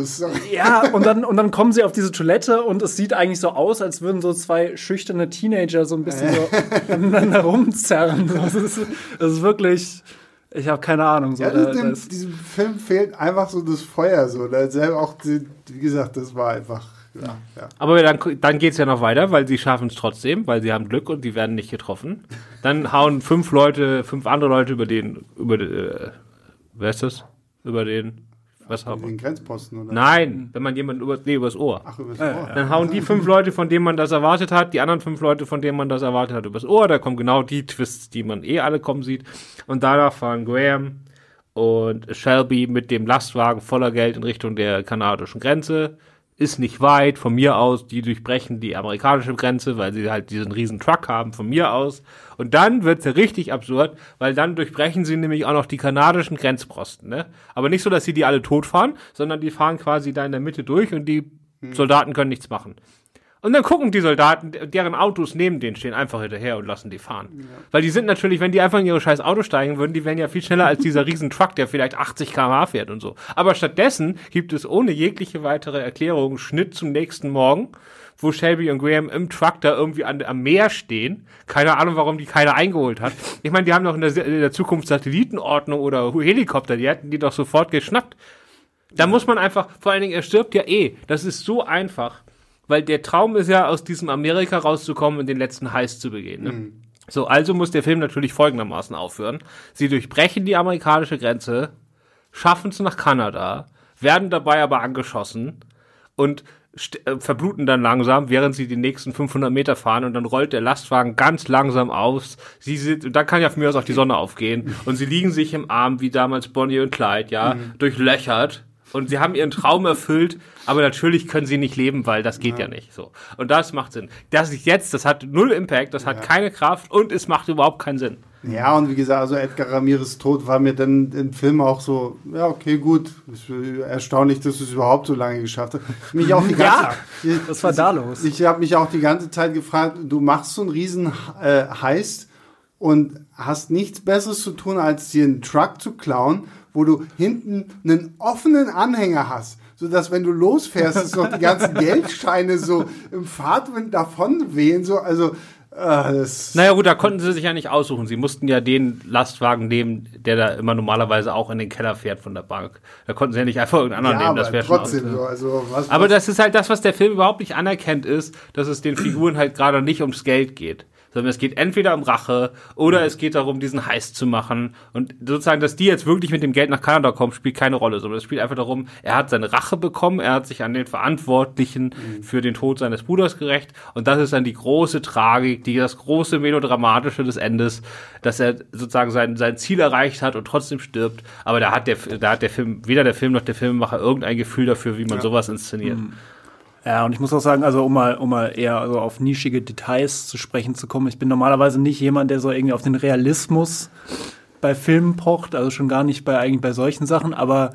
Ja, und dann, und dann kommen sie auf diese Toilette und es sieht eigentlich so aus, als würden so zwei schüchterne Teenager so ein bisschen so aneinander rumzerren. Das ist, das ist wirklich. Ich habe keine Ahnung. So, ja, da, dem, diesem Film fehlt einfach so das Feuer. So. Da selber auch, wie gesagt, das war einfach Ja, ja. Aber dann, dann geht es ja noch weiter, weil sie schaffen es trotzdem, weil sie haben Glück und die werden nicht getroffen. Dann hauen fünf Leute, fünf andere Leute über den, über den, äh, wer ist das? Über den, was haben wir? Den Grenzposten, oder? Nein, wenn man jemanden über, nee, übers Ohr. Ach, übers Ja, Ohr. Dann hauen die fünf Leute, von denen man das erwartet hat, die anderen fünf Leute, von denen man das erwartet hat, übers Ohr. Da kommen genau die Twists, die man eh alle kommen sieht. Und danach fahren Graham und Shelby mit dem Lastwagen voller Geld in Richtung der kanadischen Grenze. Ist nicht weit von mir aus. Die durchbrechen die amerikanische Grenze, weil sie halt diesen riesen Truck haben von mir aus. Und dann wird's ja richtig absurd, weil dann durchbrechen sie nämlich auch noch die kanadischen Grenzposten. Ne? Aber nicht so, dass sie die alle totfahren, sondern die fahren quasi da in der Mitte durch und die Soldaten können nichts machen. Und dann gucken die Soldaten, deren Autos neben denen stehen, einfach hinterher und lassen die fahren. Weil die sind natürlich, wenn die einfach in ihre scheiß Auto steigen würden, die wären ja viel schneller als dieser riesen Truck, der vielleicht 80 km/h fährt und so. Aber stattdessen gibt es ohne jegliche weitere Erklärung Schnitt zum nächsten Morgen, wo Shelby und Graham im Truck da irgendwie an, am Meer stehen. Keine Ahnung, warum die keiner eingeholt hat. Ich meine, die haben doch in der, in der Zukunft Satellitenordnung oder Helikopter, die hätten die doch sofort geschnappt. Da muss man einfach, vor allen Dingen, er stirbt ja eh. Das ist so einfach. Weil der Traum ist ja, aus diesem Amerika rauszukommen und den letzten Heiß zu begehen. Ne? So, also muss der Film natürlich folgendermaßen aufhören. Sie durchbrechen die amerikanische Grenze, schaffen es nach Kanada, werden dabei aber angeschossen und äh, verbluten dann langsam, während sie die nächsten 500 Meter fahren und dann rollt der Lastwagen ganz langsam aus. Sie sind, und da kann ja von mir aus auch die Sonne aufgehen und sie liegen sich im Arm wie damals Bonnie und Clyde, ja, durchlöchert. Und sie haben ihren Traum erfüllt, aber natürlich können sie nicht leben, weil das geht ja, nicht so. Und das macht Sinn. Das ist jetzt, das hat null Impact, das hat keine Kraft und es macht überhaupt keinen Sinn. Ja, und wie gesagt, also Edgar Ramirez Tod war mir dann im Film auch so, ja, okay, gut. Ist erstaunlich, dass es überhaupt so lange geschafft hat. Mich auch die ganze, Ja, was war da los? Ich habe mich auch die ganze Zeit gefragt, du machst so einen riesen äh, Heist und hast nichts Besseres zu tun, als dir einen Truck zu klauen, wo du hinten einen offenen Anhänger hast. Sodass, wenn du losfährst, es noch die ganzen Geldscheine so im Fahrtwind davon wehen. So, also, äh, das Naja gut, da konnten sie sich ja nicht aussuchen. Sie mussten ja den Lastwagen nehmen, der da immer normalerweise auch in den Keller fährt von der Bank. Da konnten sie ja nicht einfach irgendeinen anderen ja, nehmen. Das aber wäre schon trotzdem aus- so. Also, was, Aber was, das ist halt das, was der Film überhaupt nicht anerkennt, ist, dass es den Figuren halt gerade nicht ums Geld geht. Sondern es geht entweder um Rache oder es geht darum, diesen Heist zu machen. Und sozusagen, dass die jetzt wirklich mit dem Geld nach Kanada kommen, spielt keine Rolle. Sondern es spielt einfach darum, er hat seine Rache bekommen, er hat sich an den Verantwortlichen für den Tod seines Bruders gerecht. Und das ist dann die große Tragik, die, das große Melodramatische des Endes, dass er sozusagen sein, sein Ziel erreicht hat und trotzdem stirbt. Aber da hat der, da hat der Film, weder der Film noch der Filmemacher irgendein Gefühl dafür, wie man sowas inszeniert. Ja, und ich muss auch sagen, also um mal, um mal eher also auf nischige Details zu sprechen zu kommen, ich bin normalerweise nicht jemand, der so irgendwie auf den Realismus bei Filmen pocht, also schon gar nicht bei eigentlich bei solchen Sachen, aber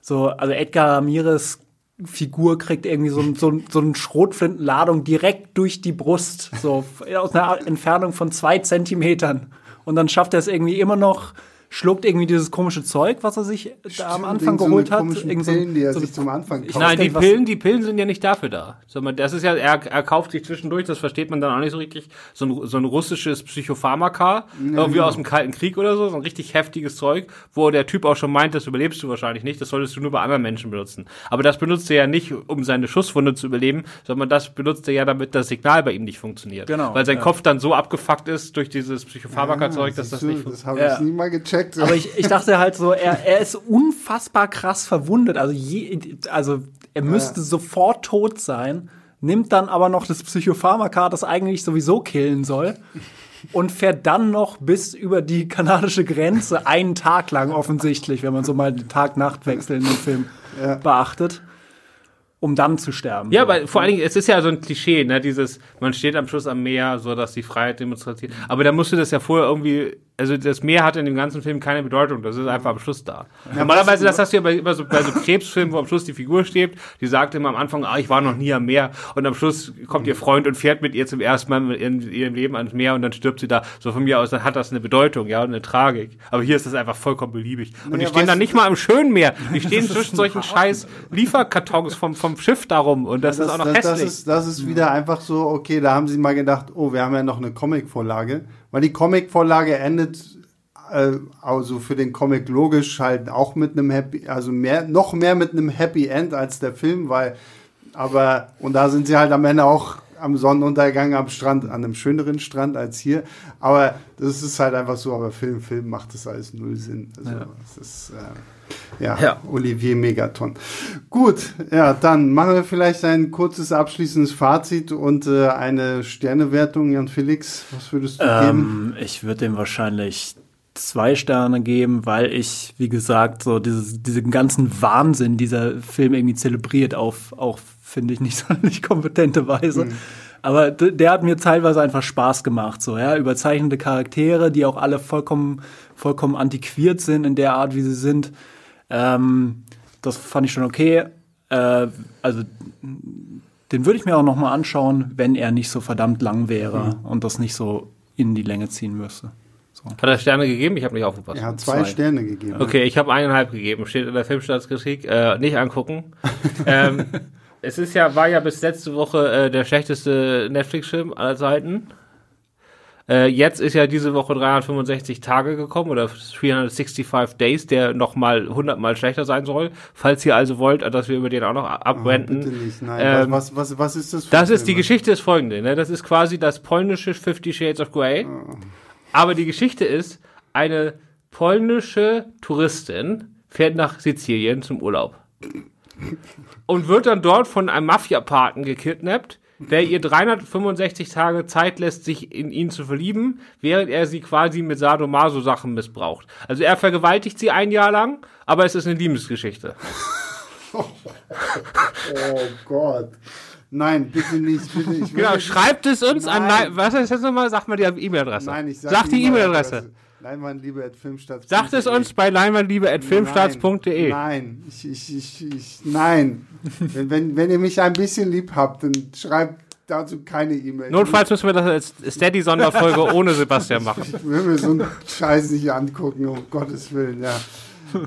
so, also Edgar Ramirez Figur kriegt irgendwie so, so, so eine Schrotflintenladung direkt durch die Brust, so aus einer Entfernung von zwei Zentimetern. Und dann schafft er es irgendwie immer noch, schluckt irgendwie dieses komische Zeug, was er sich da am Anfang so geholt hat. komischen Irgend so- Pillen, die er so- sich zum Anfang kauft. Nein, die Pillen, die Pillen sind ja nicht dafür da. Sondern das ist ja, er, er kauft sich zwischendurch, das versteht man dann auch nicht so richtig, so ein, so ein russisches Psychopharmaka, irgendwie aus dem Kalten Krieg oder so, so ein richtig heftiges Zeug, wo der Typ auch schon meint, das überlebst du wahrscheinlich nicht, das solltest du nur bei anderen Menschen benutzen. Aber das benutzt er ja nicht, um seine Schusswunde zu überleben, sondern das benutzt er ja, damit das Signal bei ihm nicht funktioniert. Genau, Weil sein ja. Kopf dann so abgefuckt ist durch dieses Psychopharmaka-Zeug, dass das du, nicht Das funktioniert. habe ich Ja. nie mal gecheckt. Aber ich, ich dachte halt so, er, er ist unfassbar krass verwundet. Also, je, also er müsste sofort tot sein, nimmt dann aber noch das Psychopharmaka, das eigentlich sowieso killen soll, und fährt dann noch bis über die kanadische Grenze einen Tag lang offensichtlich, wenn man so mal den Tag-Nacht-Wechsel in dem Film beachtet, um dann zu sterben. Ja, aber vor allen Dingen, es ist ja so ein Klischee, ne, dieses, man steht am Schluss am Meer, so dass die Freiheit demonstriert. Aber da musst du das ja vorher irgendwie, also das Meer hat in dem ganzen Film keine Bedeutung, das ist einfach am Schluss da. Normalerweise, das hast du ja bei, bei, so, bei so Krebsfilmen, wo am Schluss die Figur steht, die sagt immer am Anfang, ah, ich war noch nie am Meer und am Schluss kommt ihr Freund und fährt mit ihr zum ersten Mal in ihrem Leben ans Meer und dann stirbt sie da. So von mir aus, dann hat das eine Bedeutung, ja, und eine Tragik. Aber hier ist das einfach vollkommen beliebig. Und die stehen dann nicht mal im schönen Meer, die stehen zwischen solchen scheiß Lieferkartons vom, vom Schiff darum und das, ist auch noch das, hässlich. Das ist, das ist wieder einfach so, okay, da haben sie mal gedacht, oh, wir haben ja noch eine Comic-Vorlage. Weil die Comic-Vorlage endet, äh, also für den Comic logisch halt auch mit einem Happy, also mehr, noch mehr mit einem Happy End als der Film, weil Aber, und da sind sie halt am Ende auch am Sonnenuntergang am Strand, an einem schöneren Strand als hier. Aber das ist halt einfach so, aber Film, Film macht das alles null Sinn. Also, ja. das ist, äh, ja, ja, Olivier Megaton. Gut, ja, dann machen wir vielleicht ein kurzes abschließendes Fazit und äh, eine Sternewertung. Jan Felix, was würdest du ähm, geben? Ich würde dem wahrscheinlich zwei Sterne geben, weil ich, wie gesagt, so dieses, diesen ganzen Wahnsinn dieser Film irgendwie zelebriert auf, auch finde ich nicht sonderlich kompetente Weise. Mhm. Aber der hat mir teilweise einfach Spaß gemacht, so, ja, überzeichnete Charaktere, die auch alle vollkommen, vollkommen antiquiert sind in der Art, wie sie sind. Ähm, das fand ich schon okay. Äh, also, den würde ich mir auch noch mal anschauen, wenn er nicht so verdammt lang wäre mhm. und das nicht so in die Länge ziehen müsste. So. Hat er Sterne gegeben? Ich habe nicht aufgepasst. Er hat zwei, zwei. Sterne gegeben. Okay, ich habe eineinhalb gegeben. Steht in der Filmstaatskritik. Äh, nicht angucken. ähm, es ist ja, war ja bis letzte Woche äh, der schlechteste Netflix-Film aller Zeiten. Äh, jetzt ist ja diese Woche 365 Tage gekommen oder 365 Days, der noch mal 100 mal schlechter sein soll. Falls ihr also wollt, dass wir über den auch noch abwenden. Oh, bitte nicht, nein. Ähm, was, was, was ist das? Für das ist die Geschichte ist folgende. Ne? Das ist quasi das polnische Fifty Shades of Grey. Oh. Aber die Geschichte ist, eine polnische Touristin fährt nach Sizilien zum Urlaub und wird dann dort von einem Mafia-Paten gekidnappt, der ihr 365 Tage Zeit lässt, sich in ihn zu verlieben, während er sie quasi mit Sadomaso-Sachen missbraucht. Also er vergewaltigt sie ein Jahr lang, aber es ist eine Liebesgeschichte. oh, Gott. Nein, bitte nicht. Bitte, ich genau, schreibt es uns Nein. an. Was ist jetzt nochmal? Sag mal die E-Mail-Adresse. Nein, ich sag, sag die E-Mail-Adresse. Leinwandliebe.filmstarts. Sagt es uns bei leinwandliebe.filmstarts.de. Nein, ich, ich, ich, ich, nein. wenn, wenn, wenn ihr mich ein bisschen lieb habt, dann schreibt dazu keine E-Mail. Notfalls müssen wir das als Steady-Sonderfolge ohne Sebastian machen. Ich will mir so einen Scheiß nicht angucken, um Gottes Willen, ja.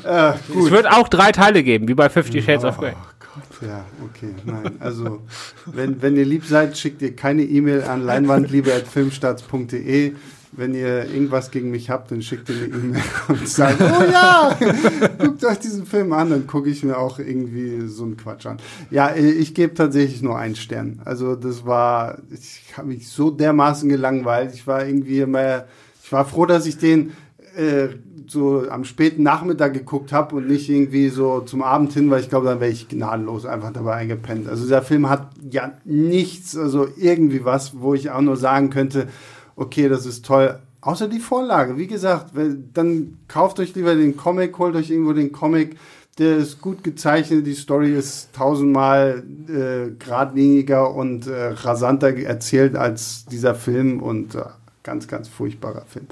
Äh, es wird auch drei Teile geben, wie bei Fifty Shades oh, of Grey. Gott, ja, okay, nein. Also, wenn, wenn ihr lieb seid, schickt ihr keine E-Mail an leinwandliebe.filmstarts.de wenn ihr irgendwas gegen mich habt, dann schickt ihr eine E-Mail und sagt, oh ja, guckt euch diesen Film an, dann gucke ich mir auch irgendwie so einen Quatsch an. Ja, ich gebe tatsächlich nur einen Stern. Also das war, ich habe mich so dermaßen gelangweilt. Ich war irgendwie immer, ich war froh, dass ich den äh, so am späten Nachmittag geguckt habe und nicht irgendwie so zum Abend hin, weil ich glaube, dann wäre ich gnadenlos einfach dabei eingepennt. Also dieser Film hat ja nichts, also irgendwie was, wo ich auch nur sagen könnte, okay, das ist toll. Außer die Vorlage. Wie gesagt, dann kauft euch lieber den Comic, holt euch irgendwo den Comic. Der ist gut gezeichnet, die Story ist tausendmal äh, geradliniger und äh, rasanter erzählt als dieser Film und äh, ganz, ganz furchtbarer Film.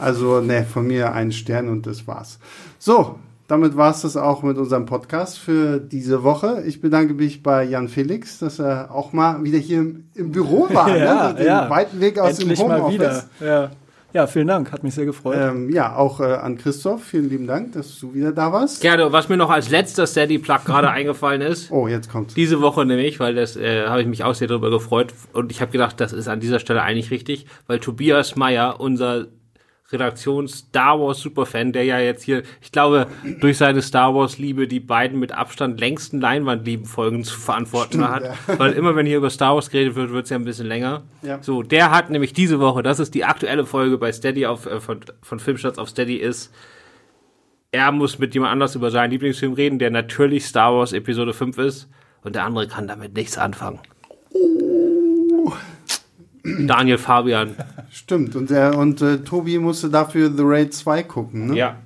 Also, ne, von mir ein Stern und das war's. So, damit war es das auch mit unserem Podcast für diese Woche. Ich bedanke mich bei Jan Felix, dass er auch mal wieder hier im, Büro war. Ne? ja, ne? Den ja. weiten Weg aus Endlich dem Homeoffice. Mal wieder. Ja. ja, vielen Dank, hat mich sehr gefreut. Ähm, ja, auch äh, an Christoph, vielen lieben Dank, dass du wieder da warst. Gerne, was mir noch als letzter Steady-Plug gerade eingefallen ist. Oh, jetzt kommt's. Diese Woche nämlich, weil das äh, habe ich mich auch sehr darüber gefreut und ich habe gedacht, das ist an dieser Stelle eigentlich richtig, weil Tobias Meyer, unser Redaktions Star Wars Superfan, der ja jetzt hier, ich glaube, durch seine Star Wars Liebe die beiden mit Abstand längsten Leinwandlieben Folgen zu verantworten Stimmt, hat, ja. weil immer wenn hier über Star Wars geredet wird, wird es ja ein bisschen länger. Ja. So, der hat nämlich diese Woche, das ist die aktuelle Folge bei Steady auf äh, von, von Filmstarts auf Steady ist er muss mit jemand anders über seinen Lieblingsfilm reden, der natürlich Star Wars Episode 5 ist und der andere kann damit nichts anfangen. Daniel Fabian. Stimmt. Und, der, und äh, Tobi musste dafür The Raid 2 gucken, ne? Ja.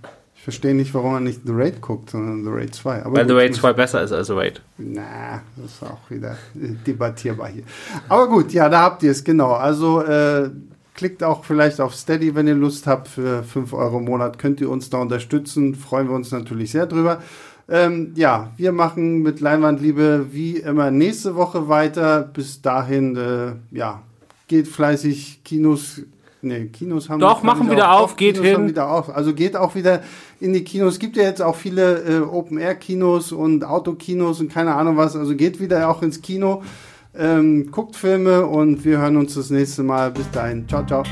Ich verstehe nicht, warum er nicht The Raid guckt, sondern The Raid 2. Aber Weil gut, The Raid 2 besser ist als The Raid. Na, das ist auch wieder äh, debattierbar hier. Aber gut, ja, da habt ihr es, genau. Also äh, klickt auch vielleicht auf Steady, wenn ihr Lust habt. Für 5 Euro im Monat könnt ihr uns da unterstützen. Freuen wir uns natürlich sehr drüber. Ähm, ja, wir machen mit Leinwandliebe wie immer nächste Woche weiter. Bis dahin, äh, ja, geht fleißig Kinos. Ne, Kinos haben Doch, machen wieder auf, auf geht Kinos hin. Wieder auf. Also geht auch wieder in die Kinos. Es gibt ja jetzt auch viele äh, Open-Air-Kinos und Autokinos und keine Ahnung was. Also geht wieder auch ins Kino. Ähm, guckt Filme und wir hören uns das nächste Mal. Bis dahin. Ciao, ciao.